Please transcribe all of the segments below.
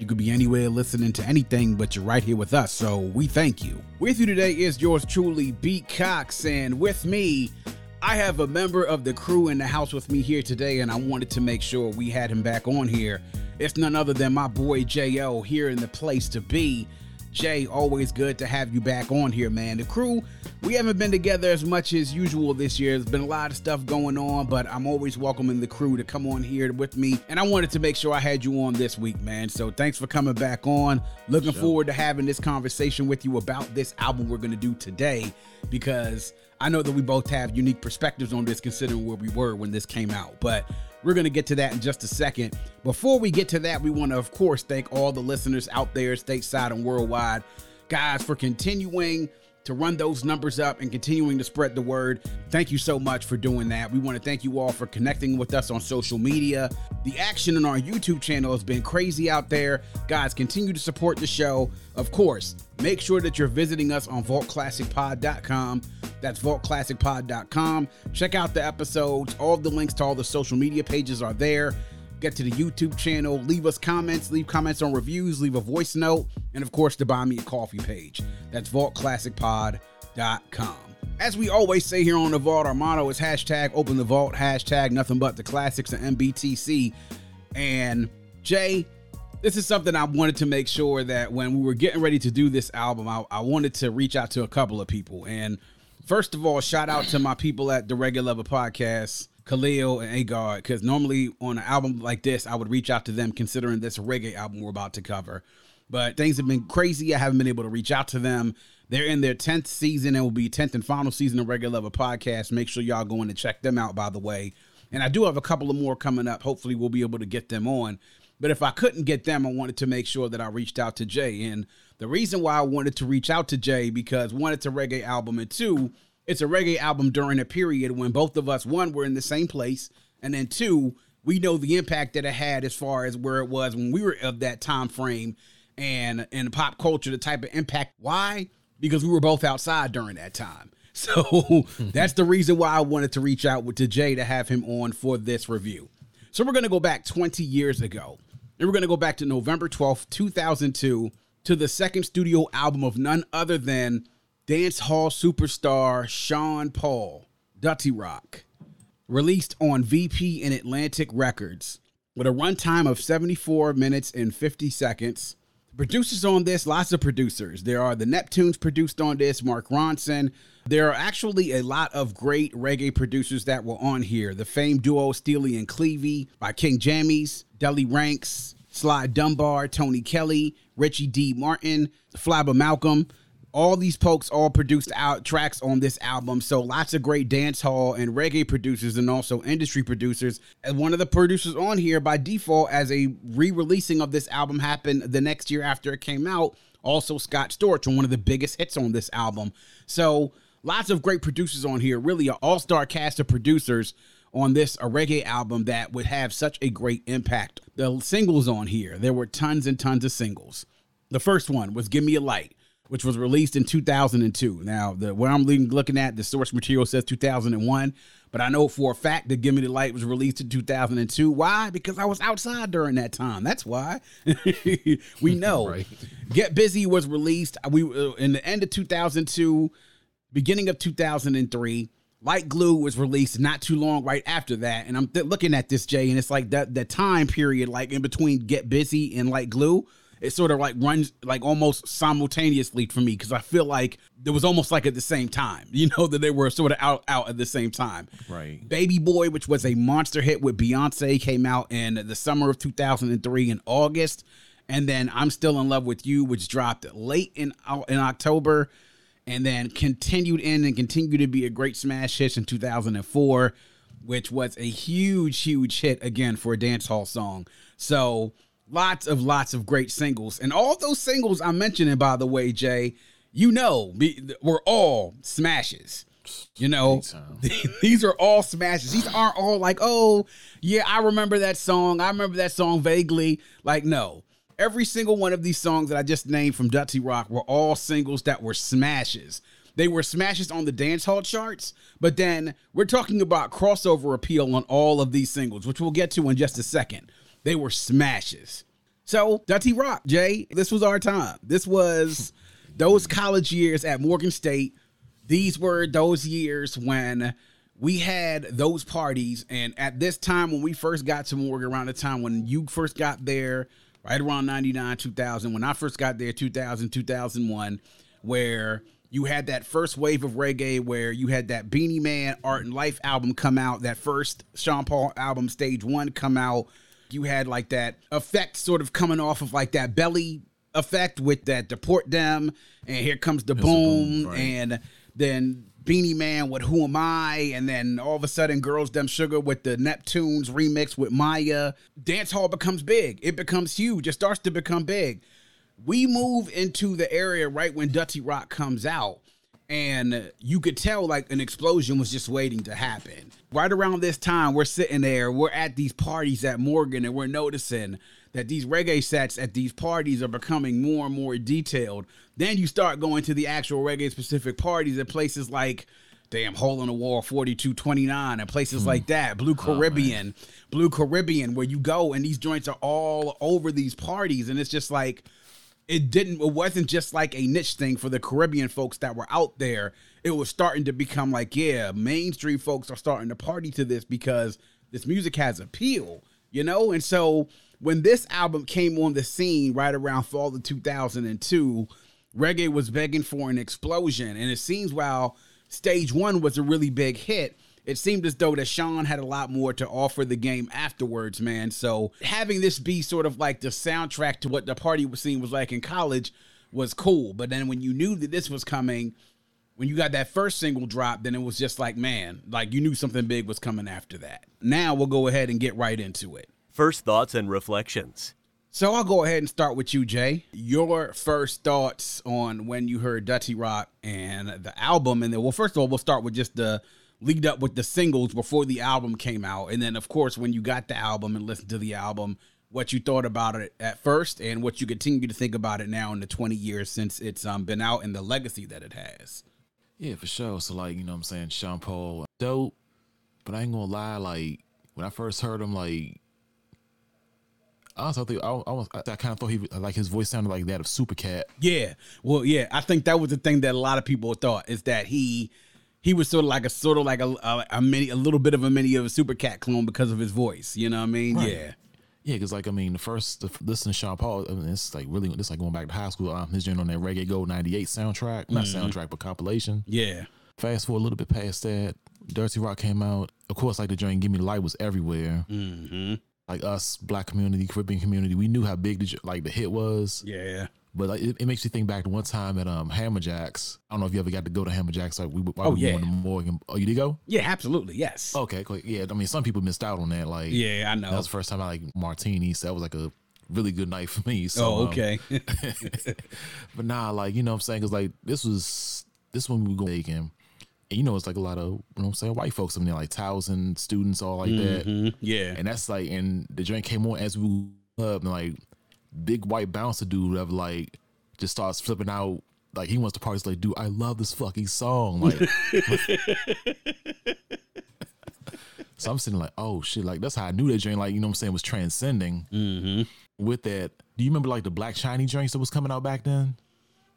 You could be anywhere listening to anything, but you're right here with us, so we thank you. With you today is yours truly, B. Cox, and with me, I have a member of the crew in the house with me here today, and I wanted to make sure we had him back on here. It's none other than my boy J.O. here in the place to be. Jay, always good to have you back on here, man. The crew, we haven't been together as much as usual this year. There's been a lot of stuff going on, but I'm always welcoming the crew to come on here with me. And I wanted to make sure I had you on this week, man. So thanks for coming back on. Looking sure. forward to having this conversation with you about this album we're going to do today because I know that we both have unique perspectives on this considering where we were when this came out. But we're going to get to that in just a second. Before we get to that, we want to, of course, thank all the listeners out there, stateside and worldwide, guys, for continuing to run those numbers up and continuing to spread the word. Thank you so much for doing that. We want to thank you all for connecting with us on social media. The action on our YouTube channel has been crazy out there. Guys, continue to support the show. Of course, make sure that you're visiting us on vaultclassicpod.com. That's vaultclassicpod.com. Check out the episodes. All the links to all the social media pages are there get to the YouTube channel, leave us comments, leave comments on reviews, leave a voice note, and of course, the Buy Me a Coffee page. That's vaultclassicpod.com. As we always say here on the Vault, our motto is hashtag open the vault, hashtag nothing but the classics and MBTC. And Jay, this is something I wanted to make sure that when we were getting ready to do this album, I, I wanted to reach out to a couple of people. And first of all, shout out to my people at the Regular Level Podcast Khalil and Agard because normally on an album like this, I would reach out to them considering this reggae album we're about to cover. But things have been crazy. I haven't been able to reach out to them. They're in their 10th season and will be 10th and final season of Regular Level Podcast. Make sure y'all go in and check them out, by the way. And I do have a couple of more coming up. Hopefully, we'll be able to get them on. But if I couldn't get them, I wanted to make sure that I reached out to Jay. And the reason why I wanted to reach out to Jay because one, it's a reggae album, and two, it's a reggae album during a period when both of us, one, were in the same place, and then two, we know the impact that it had as far as where it was when we were of that time frame and in pop culture, the type of impact. Why? Because we were both outside during that time. So that's the reason why I wanted to reach out with to Jay to have him on for this review. So we're gonna go back 20 years ago. And we're gonna go back to November 12th, 2002, to the second studio album of none other than dance hall superstar Sean Paul, Dutty Rock, released on VP and Atlantic Records with a runtime of 74 minutes and 50 seconds. Producers on this, lots of producers. There are the Neptunes produced on this, Mark Ronson. There are actually a lot of great reggae producers that were on here. The famed duo Steely and Clevie by King Jammys, Delly Ranks, Sly Dunbar, Tony Kelly, Richie D. Martin, Flabba Malcolm all these folks all produced out tracks on this album. So lots of great dance hall and reggae producers and also industry producers. And one of the producers on here by default as a re-releasing of this album happened the next year after it came out. Also Scott Storch, one of the biggest hits on this album. So lots of great producers on here. Really an all-star cast of producers on this a reggae album that would have such a great impact. The singles on here, there were tons and tons of singles. The first one was Give Me a Light which was released in 2002. Now, the where I'm looking at, the source material says 2001, but I know for a fact that "Give Me the Light" was released in 2002. Why? Because I was outside during that time. That's why. we know. right. "Get Busy" was released. We uh, in the end of 2002, beginning of 2003. Like Glue was released not too long right after that, and I'm th- looking at this Jay, and it's like that the time period, like in between Get Busy and Like Glue it sort of like runs like almost simultaneously for me because I feel like it was almost like at the same time, you know, that they were sort of out out at the same time. Right. Baby Boy, which was a monster hit with Beyonce, came out in the summer of 2003 in August, and then I'm Still in Love with You, which dropped late in in October, and then continued in and continued to be a great smash hit in 2004, which was a huge huge hit again for a dance hall song. So lots of lots of great singles, and all those singles I'm mentioning, by the way, Jay, you know, were all smashes. You know, these are all smashes. These aren't all like, oh, yeah, I remember that song. I remember that song vaguely. Like, no. Every single one of these songs that I just named from Dutty Rock were all singles that were smashes. They were smashes on the dance hall charts, but then we're talking about crossover appeal on all of these singles, which we'll get to in just a second. They were smashes. So, Dutty Rock, Jay, this was our time. This was those college years at Morgan State these were those years when we had those parties. And at this time, when we first got to Morgan, around the time when you first got there, right around 99, 2000, when I first got there, 2000, 2001, where you had that first wave of reggae where you had that Beenie Man Art and Life album come out, that first Sean Paul album, Stage One, come out. You had like that effect sort of coming off of like that belly effect with that Deport Them, and here comes the boom, boom right. and then Beenie Man with Who Am I, and then all of a sudden Girls Dem Sugar with the Neptunes remix with Mya. Dance hall becomes big. It becomes huge. It starts to become big. We move into the area right when Dutty Rock comes out, and you could tell like an explosion was just waiting to happen. Right around this time, we're sitting there, we're at these parties at Morgan, and we're noticing that these reggae sets at these parties are becoming more and more detailed. Then you start going to the actual reggae specific parties at places like damn hole in the wall 4229 and places hmm. like that blue oh, caribbean oh, blue caribbean where you go and these joints are all over these parties and it's just like it didn't it wasn't just like a niche thing for the caribbean folks that were out there it was starting to become like yeah mainstream folks are starting to party to this because this music has appeal you know and so when this album came on the scene right around fall of 2002, reggae was begging for an explosion. And it seems while stage one was a really big hit, it seemed as though that Sean had a lot more to offer the game afterwards, man. So having this be sort of like the soundtrack to what the party scene was like in college was cool. But then when you knew that this was coming, when you got that first single drop, then it was just like, man, like you knew something big was coming after that. Now we'll go ahead and get right into it. First thoughts and reflections. So I'll go ahead and start with you, Jay. Your first thoughts on when you heard Dutty Rock and the album, and then well, first of all, we'll start with just the lead up with the singles before the album came out, and then of course when you got the album and listened to the album, what you thought about it at first, and what you continue to think about it now in the twenty years since it's um been out, and the legacy that it has. Yeah, for sure. So like you know, what I'm saying Sean Paul, dope, but I ain't gonna lie, like when I first heard him, like honestly, I, I, I, I kind of thought he like his voice sounded like that of Supercat. Yeah, well, yeah, I think that was the thing that a lot of people thought is that he he was sort of like a sort of like a a, a mini a little bit of a mini of a super cat clone because of his voice. You know what I mean? Right. Yeah. Yeah, because like I mean, the first the, listen to Sean Paul, I mean, it's like really it's like going back to high school. Um, his joint on that Reggae Gold '98 soundtrack, not mm-hmm. soundtrack, but compilation. Yeah. Fast forward a little bit past that, Dutty Rock came out. Of course, like the joint "Give Me the Light" was everywhere. Mm-hmm like us, black community, Caribbean community, we knew how big the like the hit was. Yeah. But like, it, it, makes you think back to one time at um Hammer Jacks. I don't know if you ever got to go to Hammer Jacks. Like we, oh we yeah, Morgan. Oh, you did go? Yeah, absolutely. Yes. Okay, cool. Yeah, I mean, some people missed out on that. Like, yeah, I know. That was the first time I like martinis. So that was like a really good night for me. So, oh, okay. Um, but nah, like you know what I'm saying? Cause like this was this one we were going taking and you know, it's like a lot of, you know what I'm saying, white folks in there, like thousand students, all like mm-hmm. that. Yeah. And that's like, and the drink came on as we up, and like, big white bouncer dude of like, just starts flipping out. Like, he wants to party. like, dude, I love this fucking song. Like, so I'm sitting like, oh shit, like, that's how I knew that drink, like, you know what I'm saying, was transcending. Mm-hmm. With that, do you remember like the Black Chiney drinks that was coming out back then?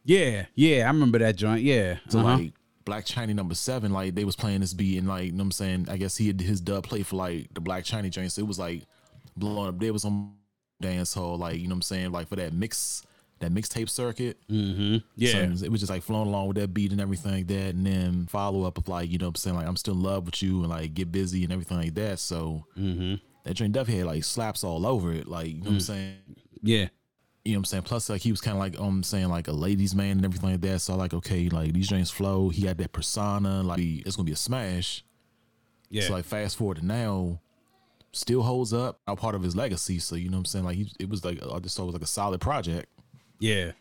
Yeah, yeah, I remember that joint. Yeah. So uh-huh. like Black Chiney number seven, like they was playing this beat and like you know what I'm saying, I guess he had his dub play for like the Black Chiney joint. So it was like blowing up. There was some dance hall, like, you know what I'm saying, like for that mix that mixtape circuit. Mm-hmm. Yeah. So it was just like flowing along with that beat and everything like that. And then follow up of like, you know what I'm saying, like I'm still in love with you and like get busy and everything like that. So mm-hmm. that joint definitely had like slaps all over it. Like, you know mm. what I'm mm. saying? Yeah you know what I'm saying? Plus, like he was kind of like um saying like a ladies' man and everything like that. So like, okay, like these drinks flow. He got that persona. Like it's gonna be a smash. Yeah. So like fast forward to now, still holds up. A part of his legacy. So you know what I'm saying? Like he, it was like I just thought it was like a solid project. Yeah.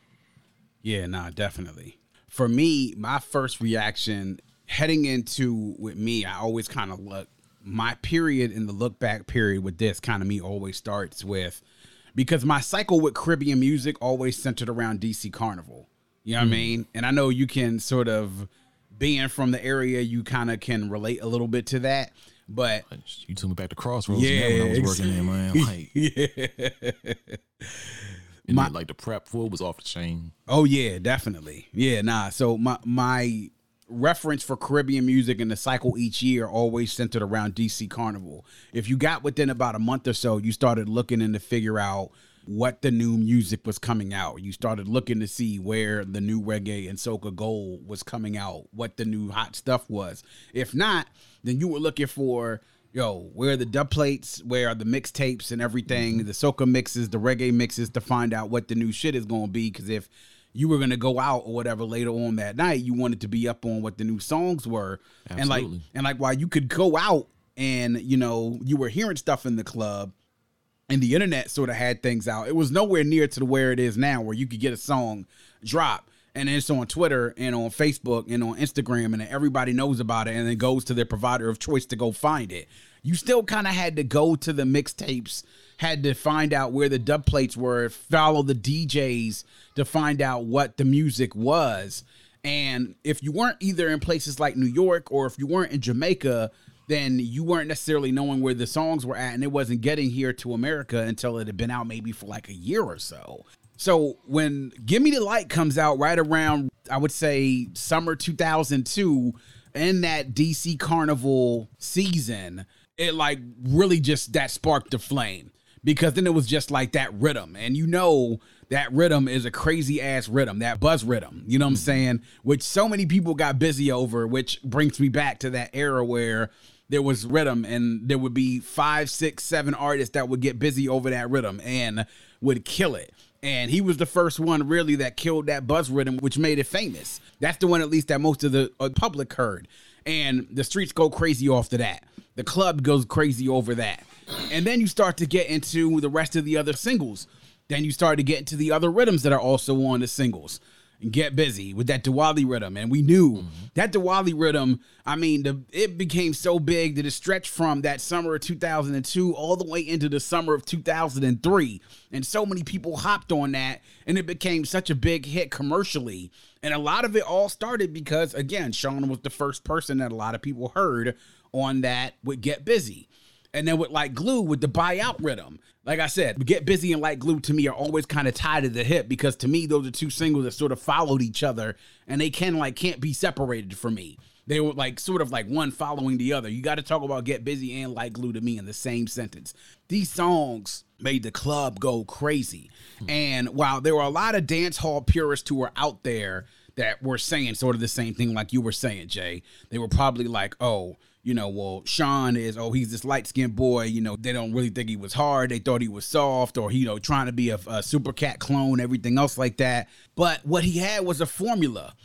Yeah, nah, definitely. For me, my first reaction heading into with me, I always kind of look my period in the look back period with this kind of me always starts with because my cycle with Caribbean music always centered around DC Carnival. You know what mm. I mean? And I know you can sort of being from the area, you kind of can relate a little bit to that. But you took me back to Crossroads yeah, when I was working there, man. Like, yeah. my, like the prep for was off the chain. Oh yeah, definitely. Yeah, nah. So my my reference for Caribbean music and the cycle each year always centered around DC Carnival. If you got within about a month or so, you started looking in to figure out what the new music was coming out. You started looking to see where the new reggae and soca gold was coming out, what the new hot stuff was. If not, then you were looking for yo, where are the dub plates, where are the mixtapes and everything, mm-hmm. the soca mixes, the reggae mixes to find out what the new shit is going to be. Because if you were going to go out or whatever later on that night, you wanted to be up on what the new songs were, Absolutely. and like and like while you could go out and you know you were hearing stuff in the club and the internet sort of had things out. It was nowhere near to where it is now, where you could get a song drop and it's on Twitter and on Facebook and on Instagram, and everybody knows about it, and then goes to their provider of choice to go find it. You still kind of had to go to the mixtapes, had to find out where the dub plates were, follow the DJs to find out what the music was. And if you weren't either in places like New York or if you weren't in Jamaica, then you weren't necessarily knowing where the songs were at, and it wasn't getting here to America until it had been out maybe for like a year or so. So when Give Me the Light comes out right around, I would say summer 2002, in that DC Carnival season, it like really just that sparked the flame because then it was just like that rhythm. And you know, that rhythm is a crazy ass rhythm, that buzz rhythm. You know what I'm mm-hmm. saying? Which so many people got busy over, which brings me back to that era where there was rhythm and there would be five, six, seven artists that would get busy over that rhythm and would kill it. And he was the first one really that killed that buzz rhythm, which made it famous. That's the one, at least, that most of the uh, public heard. And the streets go crazy off after that. The club goes crazy over that. And then you start to get into the rest of the other singles. Then you start to get into the other rhythms that are also on the singles get busy with that Diwali rhythm. And we knew mm-hmm. that Diwali rhythm, I mean, the, it became so big that it stretched from that summer of 2002 all the way into the summer of 2003. And so many people hopped on that, and it became such a big hit commercially. And a lot of it all started because, again, Sean was the first person that a lot of people heard on that with Get Busy. And then with like glue with the buyout rhythm. Like I said, Get Busy and Like Glue to me are always kind of tied to the hip because to me those are two singles that sort of followed each other and they can like can't be separated for me. They were like sort of like one following the other. You got to talk about Get Busy and Like Glue to me in the same sentence. These songs made the club go crazy. Hmm. And while there were a lot of dance hall purists who were out there that were saying sort of the same thing like you were saying, Jay, they were probably like, oh, you know, well, Sean is, oh, he's this light skinned boy. You know, they don't really think he was hard. They thought he was soft or, you know, trying to be a, a super cat clone, everything else like that. But what he had was a formula.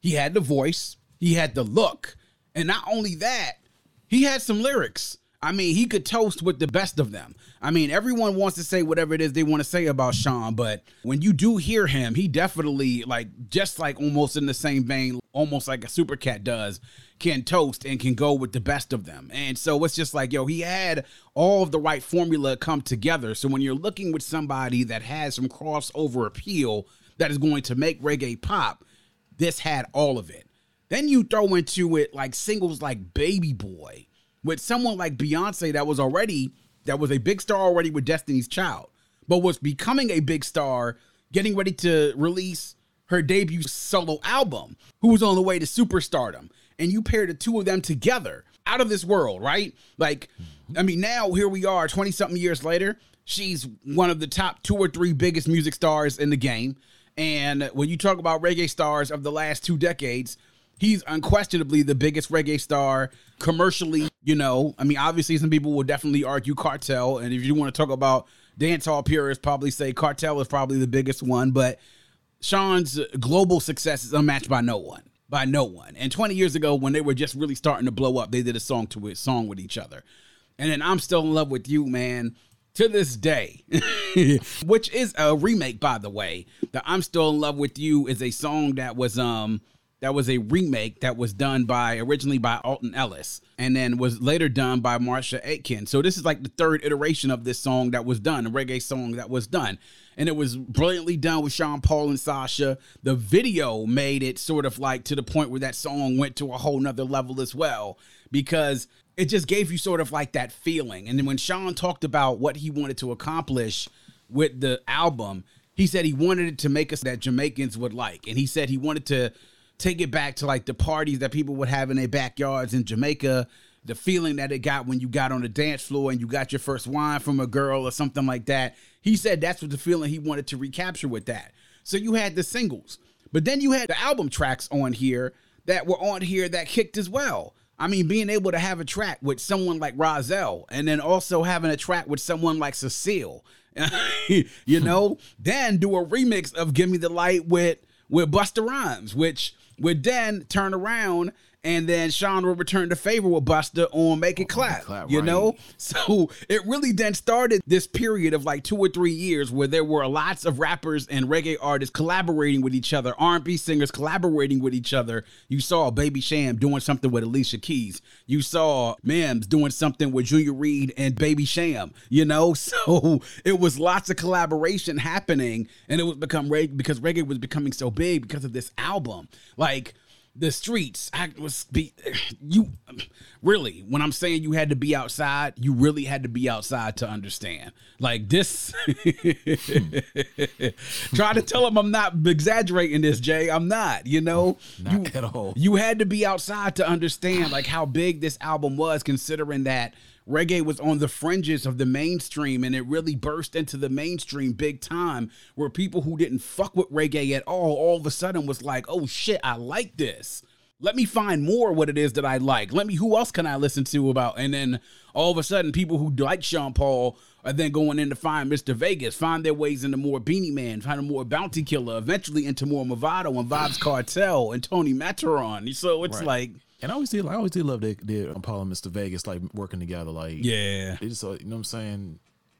He had the voice, he had the look. And not only that, he had some lyrics. I mean, he could toast with the best of them. I mean, everyone wants to say whatever it is they want to say about Sean, but when you do hear him, he definitely like just like almost in the same vein, almost like a super cat does, can toast and can go with the best of them. And so it's just like, yo, he had all of the right formula come together. So when you're looking with somebody that has some crossover appeal that is going to make reggae pop, this had all of it. Then you throw into it like singles like Baby Boy with someone like Beyonce that was already that was a big star already with Destiny's Child, but was becoming a big star, getting ready to release her debut solo album, who was on the way to superstardom and you pair the two of them together out of this world, right? Like, I mean, now here we are 20 something years later. She's one of the top two or three biggest music stars in the game. And when you talk about reggae stars of the last two decades, he's unquestionably the biggest reggae star commercially. You know, I mean, obviously, some people will definitely argue Kartel, And if you want to talk about dancehall purists, probably say Kartel is probably the biggest one. But Sean's global success is unmatched by no one by no one. And 20 years ago, when they were just really starting to blow up, they did a song to a song with each other. And then I'm still in love with you, man. To this day, which is a remake, by the way. The I'm Still in Love with You is a song that was um that was a remake that was done by originally by Alton Ellis and then was later done by Marcia Aitken. So this is like the third iteration of this song that was done, a reggae song that was done. And it was brilliantly done with Sean Paul and Sasha. The video made it sort of like to the point where that song went to a whole nother level as well because it just gave you sort of like that feeling. And then when Sean talked about what he wanted to accomplish with the album, he said he wanted it to make us that Jamaicans would like. And he said he wanted to take it back to like the parties that people would have in their backyards in Jamaica, the feeling that it got when you got on the dance floor and you got your first wine from a girl or something like that. He said that's what the feeling he wanted to recapture with that. So you had the singles, but then you had the album tracks on here that were on here that kicked as well. I mean, being able to have a track with someone like Rahzel and then also having a track with someone like Cecile, you know, then do a remix of Give Me the Light with with Busta Rhymes, which would then turn around and then Sean will return the favor with Busta on oh, Make It Clap. clap you right. know? So it really then started this period of like two or three years where there were lots of rappers and reggae artists collaborating with each other, R&B singers collaborating with each other. You saw Baby Cham doing something with Alicia Keys. You saw Mims doing something with Junior Reid and Baby Cham. you know? So it was lots of collaboration happening and it was become reggae because reggae was becoming so big because of this album. Like the streets I was be you really when I'm saying you had to be outside, you really had to be outside to understand. Like this try to tell them I'm not exaggerating this, Jay. I'm not, you know. Not you, at all. You had to be outside to understand like how big this album was considering that reggae was on the fringes of the mainstream and it really burst into the mainstream big time where people who didn't fuck with reggae at all all of a sudden was like oh shit i like this. Let me find more what it is that i like. Let me who else can i listen to about? And then all of a sudden people who like sean paul are then going in to find mr vegas find their ways into more Beenie man find a more bounty killer eventually into more Mavado and vybz Kartel and tony matterhorn so it's right. like and I always did, I always did love that did Paul and Mr. Vegas like working together. Like, yeah, they just, you know what I'm saying.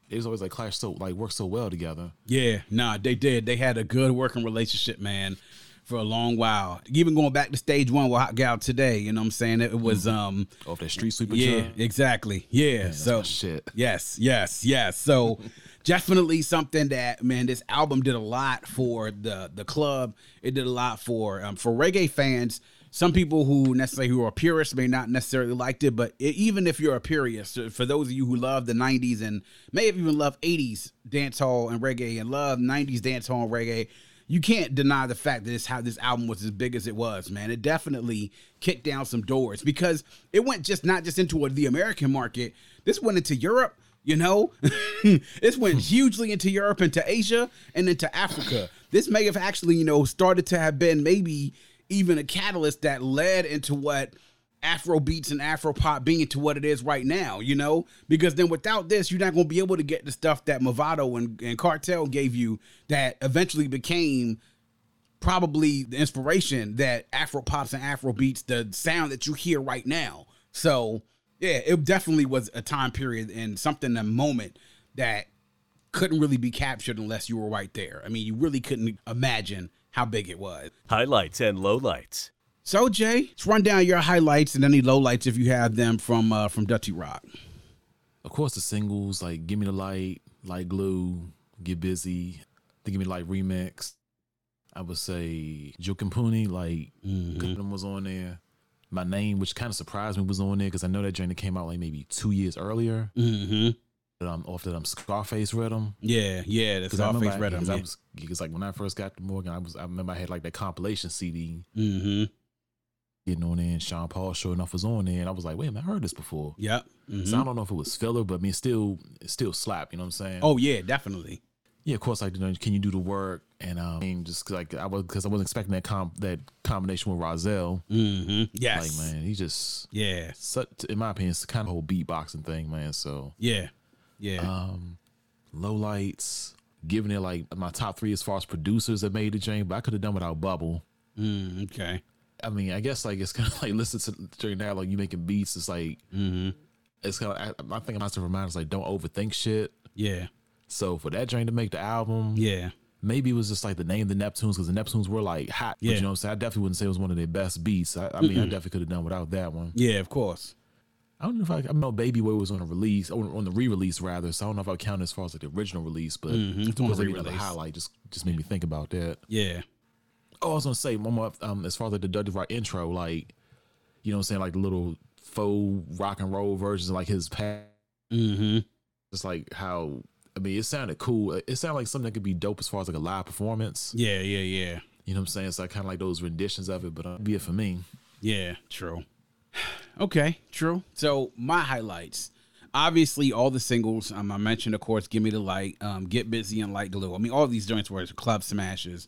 They was always like clash so like work so well together. Yeah, nah, they did. They had a good working relationship, man, for a long while. Even going back to stage one with Hot Gal today, you know what I'm saying? It was mm-hmm. um off that street sweeper. Yeah, exactly. Yeah. Man, so shit. Yes, yes, yes. So definitely something that man, this album did a lot for the the club. It did a lot for um for reggae fans some people who necessarily who are purists may not necessarily liked it, but it, even if you're a purist, uh, for those of you who love the '90s and may have even loved '80s dancehall and reggae and love '90s dancehall and reggae, you can't deny the fact that this how this album was as big as it was, man. It definitely kicked down some doors because it went just not just into the American market. This went into Europe. You know, this went hugely into Europe, into Asia, and into Africa. This may have actually, you know, started to have been maybe even a catalyst that led into what Afro beats and Afro pop being to what it is right now, you know? Because then without this, you're not going to be able to get the stuff that Mavado and, and Kartel gave you that eventually became probably the inspiration that Afro pops and Afro beats, the sound that you hear right now. So, yeah, it definitely was a time period and something, a moment that couldn't really be captured unless you were right there. I mean, you really couldn't imagine how big it was. Highlights and lowlights. So Jay, let's run down your highlights and any lowlights if you have them from uh, from Dutty Rock. Of course, the singles like "Give Me the Light," "Like Glue," "Get Busy," the "Give Me the Light" remix. I would say Jukin' Punny, like mm-hmm. was on there. My name, which kind of surprised me, was on there because I know that journey came out like maybe two years earlier. Mm-hmm um, off that um Scarface rhythm. Yeah, yeah, the Scarface rhythm. Because yeah. I was because like when I first got to Morgan, I was I remember I had like that compilation CD. Mm-hmm. Getting on there, and Sean Paul sure enough was on there, and I was like, wait a minute, I heard this before. Yeah. Mm-hmm. So I don't know if it was filler, but I mean, still, still slap. You know what I'm saying? Oh yeah, definitely. Yeah, of course. Like, you know, can you do the work? And um, I mean, just like I was, because I wasn't expecting that comp that combination with Rahzel. Mm-hmm. Yes. Like, man, he just yeah. Such, in my opinion, it's the kind of whole beatboxing thing, man. So yeah, yeah. Um, low lights. Giving it like my top three as far as producers that made the jam, but I could have done without Bubble. Mm, okay. I mean, I guess like it's kind of like listen to during that like you making beats. It's like mm-hmm. it's kind of I, I think I'm to remind us like don't overthink shit. Yeah. So for that joint to make the album, Yeah. maybe it was just like the name of the Neptunes because the Neptunes were like hot. But Yeah. you know what I'm saying? I definitely wouldn't say it was one of their best beats. I, I mean, I definitely could have done without that one. Yeah, of course. I don't know if I, I know Baby Boy was on a release, on, on the re-release rather. So I don't know if I count as far as like the original release, but Mhm, the was another highlight. Just just made me think about that. Yeah. Oh, I was gonna say one more. Um, as far as like the Rock intro, like you know, what I'm saying like the little faux rock and roll versions, of, like his past, Mm-hmm. just like how. I mean, it sounded cool. It sounded like something that could be dope as far as like a live performance. Yeah, yeah, yeah. You know what I'm saying? So I kind of like those renditions of it, but uh, be it for me. Yeah, true. Okay, true. So my highlights. Obviously, all the singles. Um, I mentioned, of course, "Give Me the Light," um, "Get Busy," and "Like Glue." I mean, all these joints were club smashes.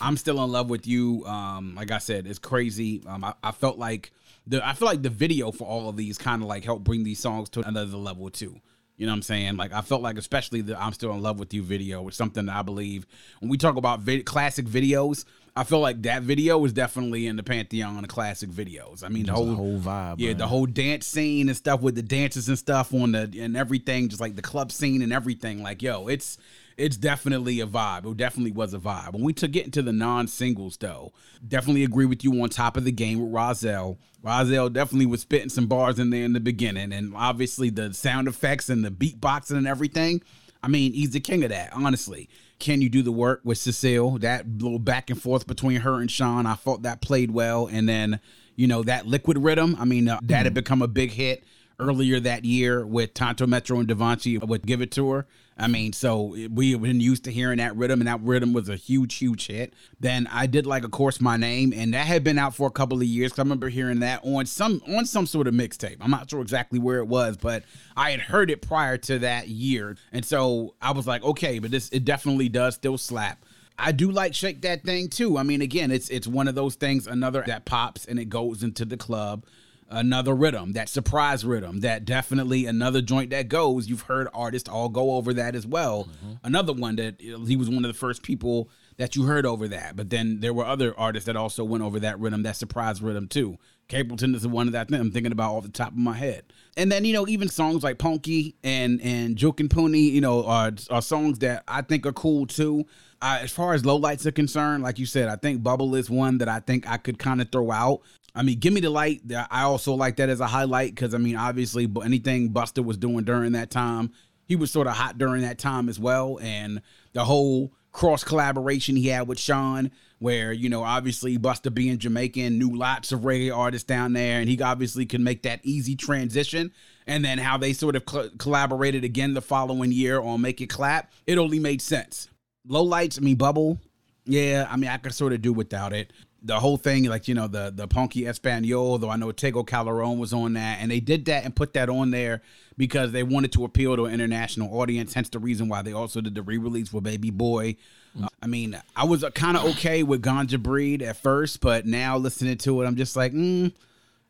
I'm still in love with you. Um, like I said, it's crazy. Um, I, I felt like the I feel like the video for all of these kind of like helped bring these songs to another level too. You know what I'm saying? Like I felt like, especially the "I'm Still in Love with You" video, was something that I believe when we talk about vid- classic videos. I feel like that video was definitely in the pantheon of classic videos. I mean, the whole a whole vibe. yeah, man. the whole dance scene and stuff with the dances and stuff on the and everything, just like the club scene and everything. Like, yo, it's it's definitely a vibe. It definitely was a vibe. When we took it into the non-singles though, definitely agree with you on top of the game with Rahzel. Rahzel definitely was spitting some bars in there in the beginning, and obviously the sound effects and the beatboxing and everything. I mean, he's the king of that, honestly. Can you do the work with Cecile? That little back and forth between her and Sean, I thought that played well. And then, you know, that liquid rhythm, I mean, uh, that had become a big hit earlier that year with Tanto Metro and Devonte with give it to her. I mean, so we have been used to hearing that rhythm, and that rhythm was a huge, huge hit. Then I did like, of course, my name, and that had been out for a couple of years. I remember hearing that on some on some sort of mixtape. I'm not sure exactly where it was, but I had heard it prior to that year, and so I was like, okay, but this it definitely does still slap. I do like shake that thing too. I mean, again, it's it's one of those things, another that pops and it goes into the club. Another rhythm, that surprise rhythm, that definitely another joint that goes. You've heard artists all go over that as well. Another one that he was one of the first people that you heard over that. But then there were other artists that also went over that rhythm, that surprise rhythm too. Capleton is the one that I'm thinking about off the top of my head. And then you know even songs like Punky and and Jukin' Punny, you know, are, are songs that I think are cool too. Uh, as far as lowlights are concerned, like you said, I think Bubble is one that I think I could kind of throw out. I mean, give me the light. I also like that as a highlight because I mean, obviously, but anything Busta was doing during that time, he was sort of hot during that time as well, and the whole cross collaboration he had with Sean, where you know, obviously Busta being Jamaican, knew lots of reggae artists down there, and he obviously could make that easy transition. And then how they sort of cl- collaborated again the following year on Make It Clap, it only made sense. Low lights, I mean, Bubble, yeah, I mean, I could sort of do without it. The whole thing, like you know, the the Punky Espanol, though I know Tego Calderon was on that, and they did that and put that on there because they wanted to appeal to an international audience. Hence the reason why they also did the re-release for Baby Boy. Uh, I mean, I was kind of okay with Ganja Breed at first, but now listening to it, I'm just like, mm,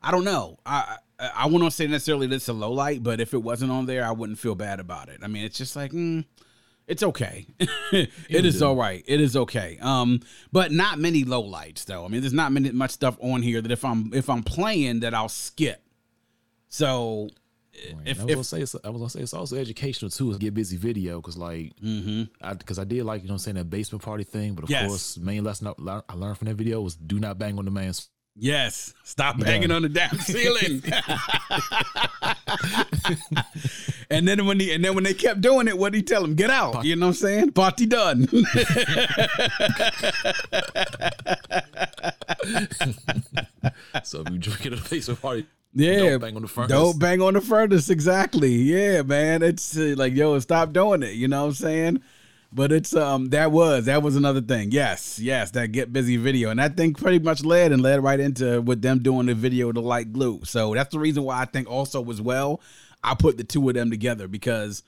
I don't know. I I, I wouldn't say necessarily this a low light, but if it wasn't on there, I wouldn't feel bad about it. I mean, it's just like, mm, it's okay. it is all right. It is okay. Um, but not many low lights though. I mean, there's not many much stuff on here that if I'm if I'm playing that I'll skip. So if, I was if gonna say it's, I was gonna say it's also educational too. Get busy video because like because I, did like you know I'm saying that basement party thing, but of Yes. course main lesson I I learned from that video was do not bang on the man's. yes, stop banging on the damn ceiling. and then when he and then when they kept doing it, what did he tell him? Get out. You know what I'm saying? Party done. So if you drink at a basement party, Yeah, don't bang on the furnace. Don't bang on the furnace. Exactly. Yeah, man. It's uh, like yo, stop doing it. You know what I'm saying? But it's um that was that was another thing. Yes, yes, that get busy video, and that thing pretty much led and led right into with them doing the video to like glue. So that's the reason why I think also as well, I put the two of them together because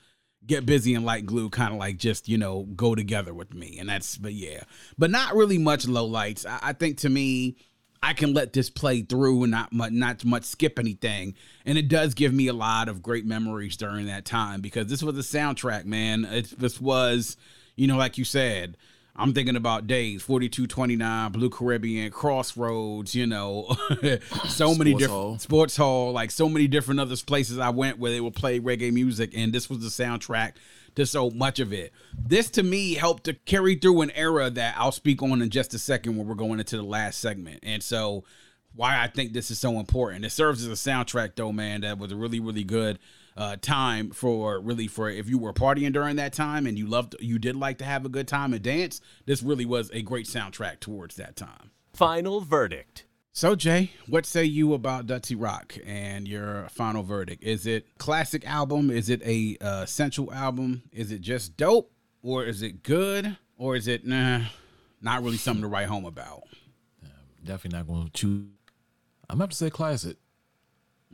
get busy and like glue kind of like just you know go together with me, and that's but yeah, but not really much low lights. I, I think to me. I can let this play through and not much, not much skip anything. And it does give me a lot of great memories during that time because this was a soundtrack, man. It, this was, you know, like you said, I'm thinking about days 4229, Blue Caribbean, Crossroads, you know, so many Sports different Hall. sports hall, like so many different other places I went where they would play reggae music, and this was the soundtrack to so much of it. This to me helped to carry through an era that I'll speak on in just a second when we're going into the last segment. And so why I think this is so important. It serves as a soundtrack though, man, that was a really, really good uh time for really for if you were partying during that time and you loved you did like to have a good time and dance, this really was a great soundtrack towards that time. Final verdict. So Jay, what say you about Dutty Rock and your final verdict? Is it classic album? Is it a uh, central album? Is it just dope, or is it good, or is it nah, not really something to write home about? Definitely not going to choose. I'm gonna have to say classic.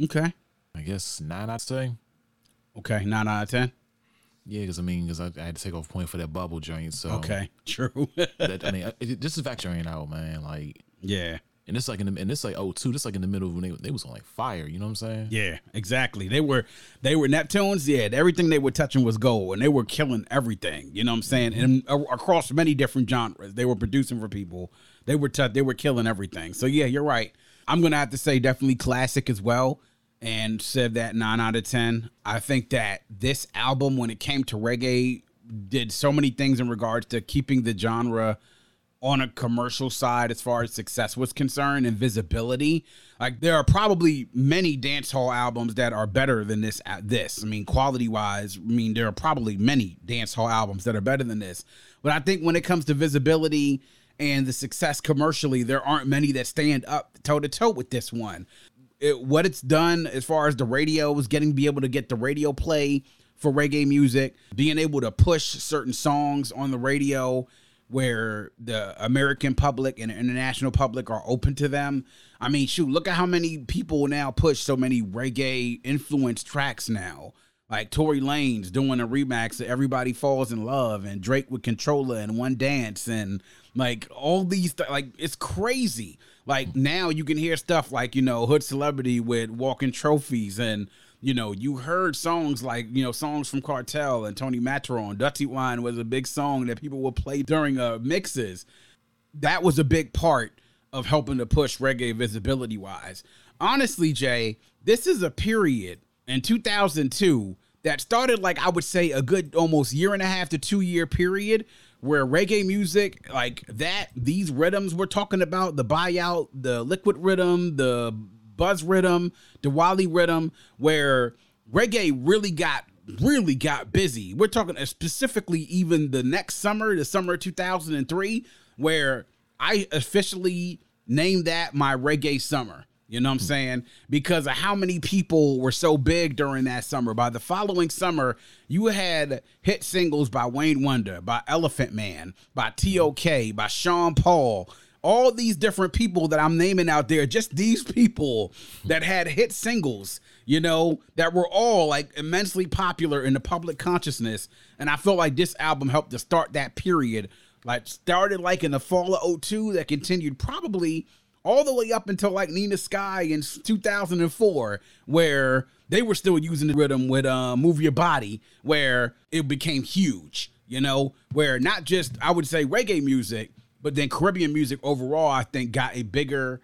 Okay, I guess nine I'd say. okay, nine out of ten. Yeah, because I mean, because I, I had to take off point for that bubble joint. So Okay, true. that, I mean, this is factoring out, man. Like, yeah, and it's like in the and it's like oh two. This like in the middle of when they they was on like fire. You know what I'm saying? yeah, exactly. They were they were Neptunes. Yeah, everything they were touching was gold, and they were killing everything. You know what I'm saying? And across many different genres, they were producing for people. They were t- they were killing everything. So yeah, you're right. I'm gonna have to say definitely classic as well, and said that nine out of ten. I think that this album, when it came to reggae, did so many things in regards to keeping the genre on a commercial side as far as success was concerned and visibility. Like there are probably many dance hall albums that are better than this at this. I mean, quality wise, I mean there are probably many dance hall albums that are better than this. But I think when it comes to visibility and the success commercially, there aren't many that stand up toe to toe with this one. It, what it's done as far as the radio is getting be able to get the radio play for reggae music, being able to push certain songs on the radio where the American public and international public are open to them. I mean, shoot, look at how many people now push so many reggae influenced tracks now. Like Tory Lanez doing a remix of Everybody Falls in Love and Drake with Controller and One Dance and like all these th- like it's crazy. Like now you can hear stuff like, you know, Hood Celebrity with Walking Trophies and you know, you heard songs like, you know, songs from Kartel and Tony Matterhorn. Dutty Wine was a big song that people would play during uh, mixes. That was a big part of helping to push reggae visibility wise. Honestly, Jay, this is a period in 2002 that started like I would say a good almost year and a half to two year period where reggae music like that these rhythms we're talking about the buyout the liquid rhythm the buzz rhythm wally rhythm where reggae really got really got busy we're talking specifically even the next summer the summer of 2003 where i officially named that my reggae summer you know what I'm saying? Because of how many people were so big during that summer. By the following summer, you had hit singles by Wayne Wonder, by Elephant Man, by TOK, by Sean Paul. All these different people that I'm naming out there, just these people that had hit singles, you know, that were all like immensely popular in the public consciousness. And I felt like this album helped to start that period. Like started like in the fall of 02 that continued probably all the way up until like Nina Sky in 2004, where they were still using the rhythm with uh, Move Your Body, where it became huge, you know, where not just, I would say, reggae music, but then Caribbean music overall, I think, got a bigger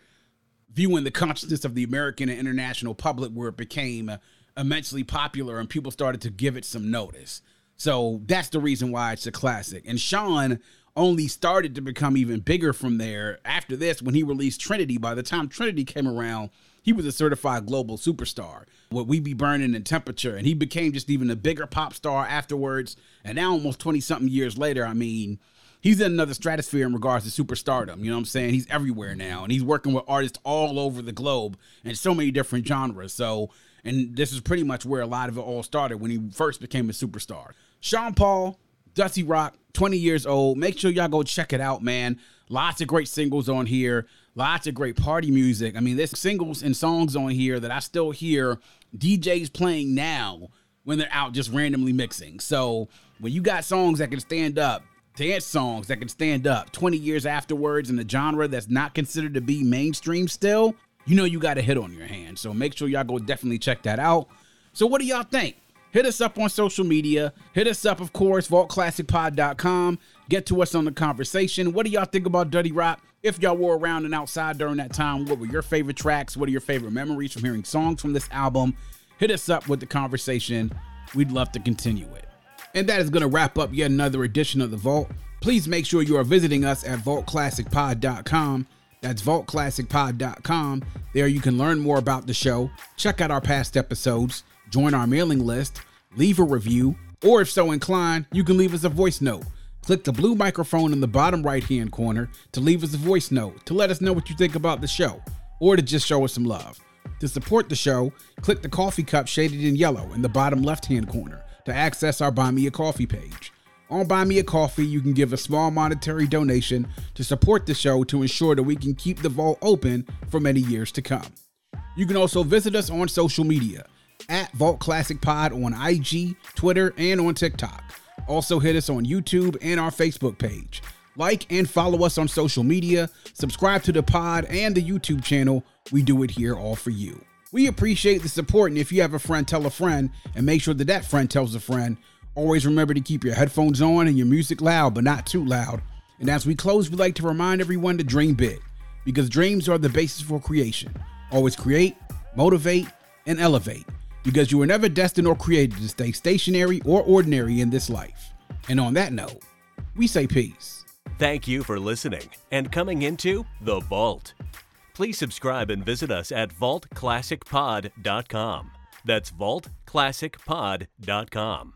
view in the consciousness of the American and international public, where it became uh, immensely popular and people started to give it some notice. So that's the reason why it's a classic. And Sean only started to become even bigger from there after this when he released Trinity. By the time Trinity came around, he was a certified global superstar. What we be burning in temperature, and he became just even a bigger pop star afterwards. And now, almost twenty something years later, I mean, he's in another stratosphere in regards to superstardom. You know what I'm saying? He's everywhere now, and he's working with artists all over the globe and so many different genres. So, and this is pretty much where a lot of it all started when he first became a superstar. Sean Paul, Dutty Rock, 20 years old. Make sure y'all go check it out, man. Lots of great singles on here. Lots of great party music. I mean, there's singles and songs on here that I still hear DJs playing now when they're out just randomly mixing. So when you got songs that can stand up, dance songs that can stand up 20 years afterwards in a genre that's not considered to be mainstream still, you know you got a hit on your hands. So make sure y'all go definitely check that out. So what do y'all think? Hit us up on social media. Hit us up, of course, vaultclassicpod.com. Get to us on the conversation. What do y'all think about Dutty Rock? If y'all were around and outside during that time, what were your favorite tracks? What are your favorite memories from hearing songs from this album? Hit us up with the conversation. We'd love to continue it. And that is going to wrap up yet another edition of The Vault. Please make sure you are visiting us at vaultclassicpod.com. That's vaultclassicpod.com. There you can learn more about the show, check out our past episodes, join our mailing list, leave a review, or if so inclined, you can leave us a voice note. Click the blue microphone in the bottom right hand corner to leave us a voice note to let us know what you think about the show, or to just show us some love. To support the show, click the coffee cup shaded in yellow in the bottom left hand corner to access our Buy Me a Coffee page. On Buy Me a Coffee, you can give a small monetary donation to support the show to ensure that we can keep the vault open for many years to come. You can also visit us on social media at Vault Classic Pod on IG, Twitter, and on TikTok. Also, hit us on YouTube and our Facebook page. Like and follow us on social media, subscribe to the pod and the YouTube channel. We do it here all for you. We appreciate the support, and if you have a friend, tell a friend, and make sure that that friend tells a friend. Always remember to keep your headphones on and your music loud, but not too loud. And as we close, we'd like to remind everyone to dream big, because dreams are the basis for creation. Always create, motivate, and elevate, because you were never destined or created to stay stationary or ordinary in this life. And on that note, we say peace. Thank you for listening and coming into The Vault. Please subscribe and visit us at vaultclassicpod.com. That's vaultclassicpod.com.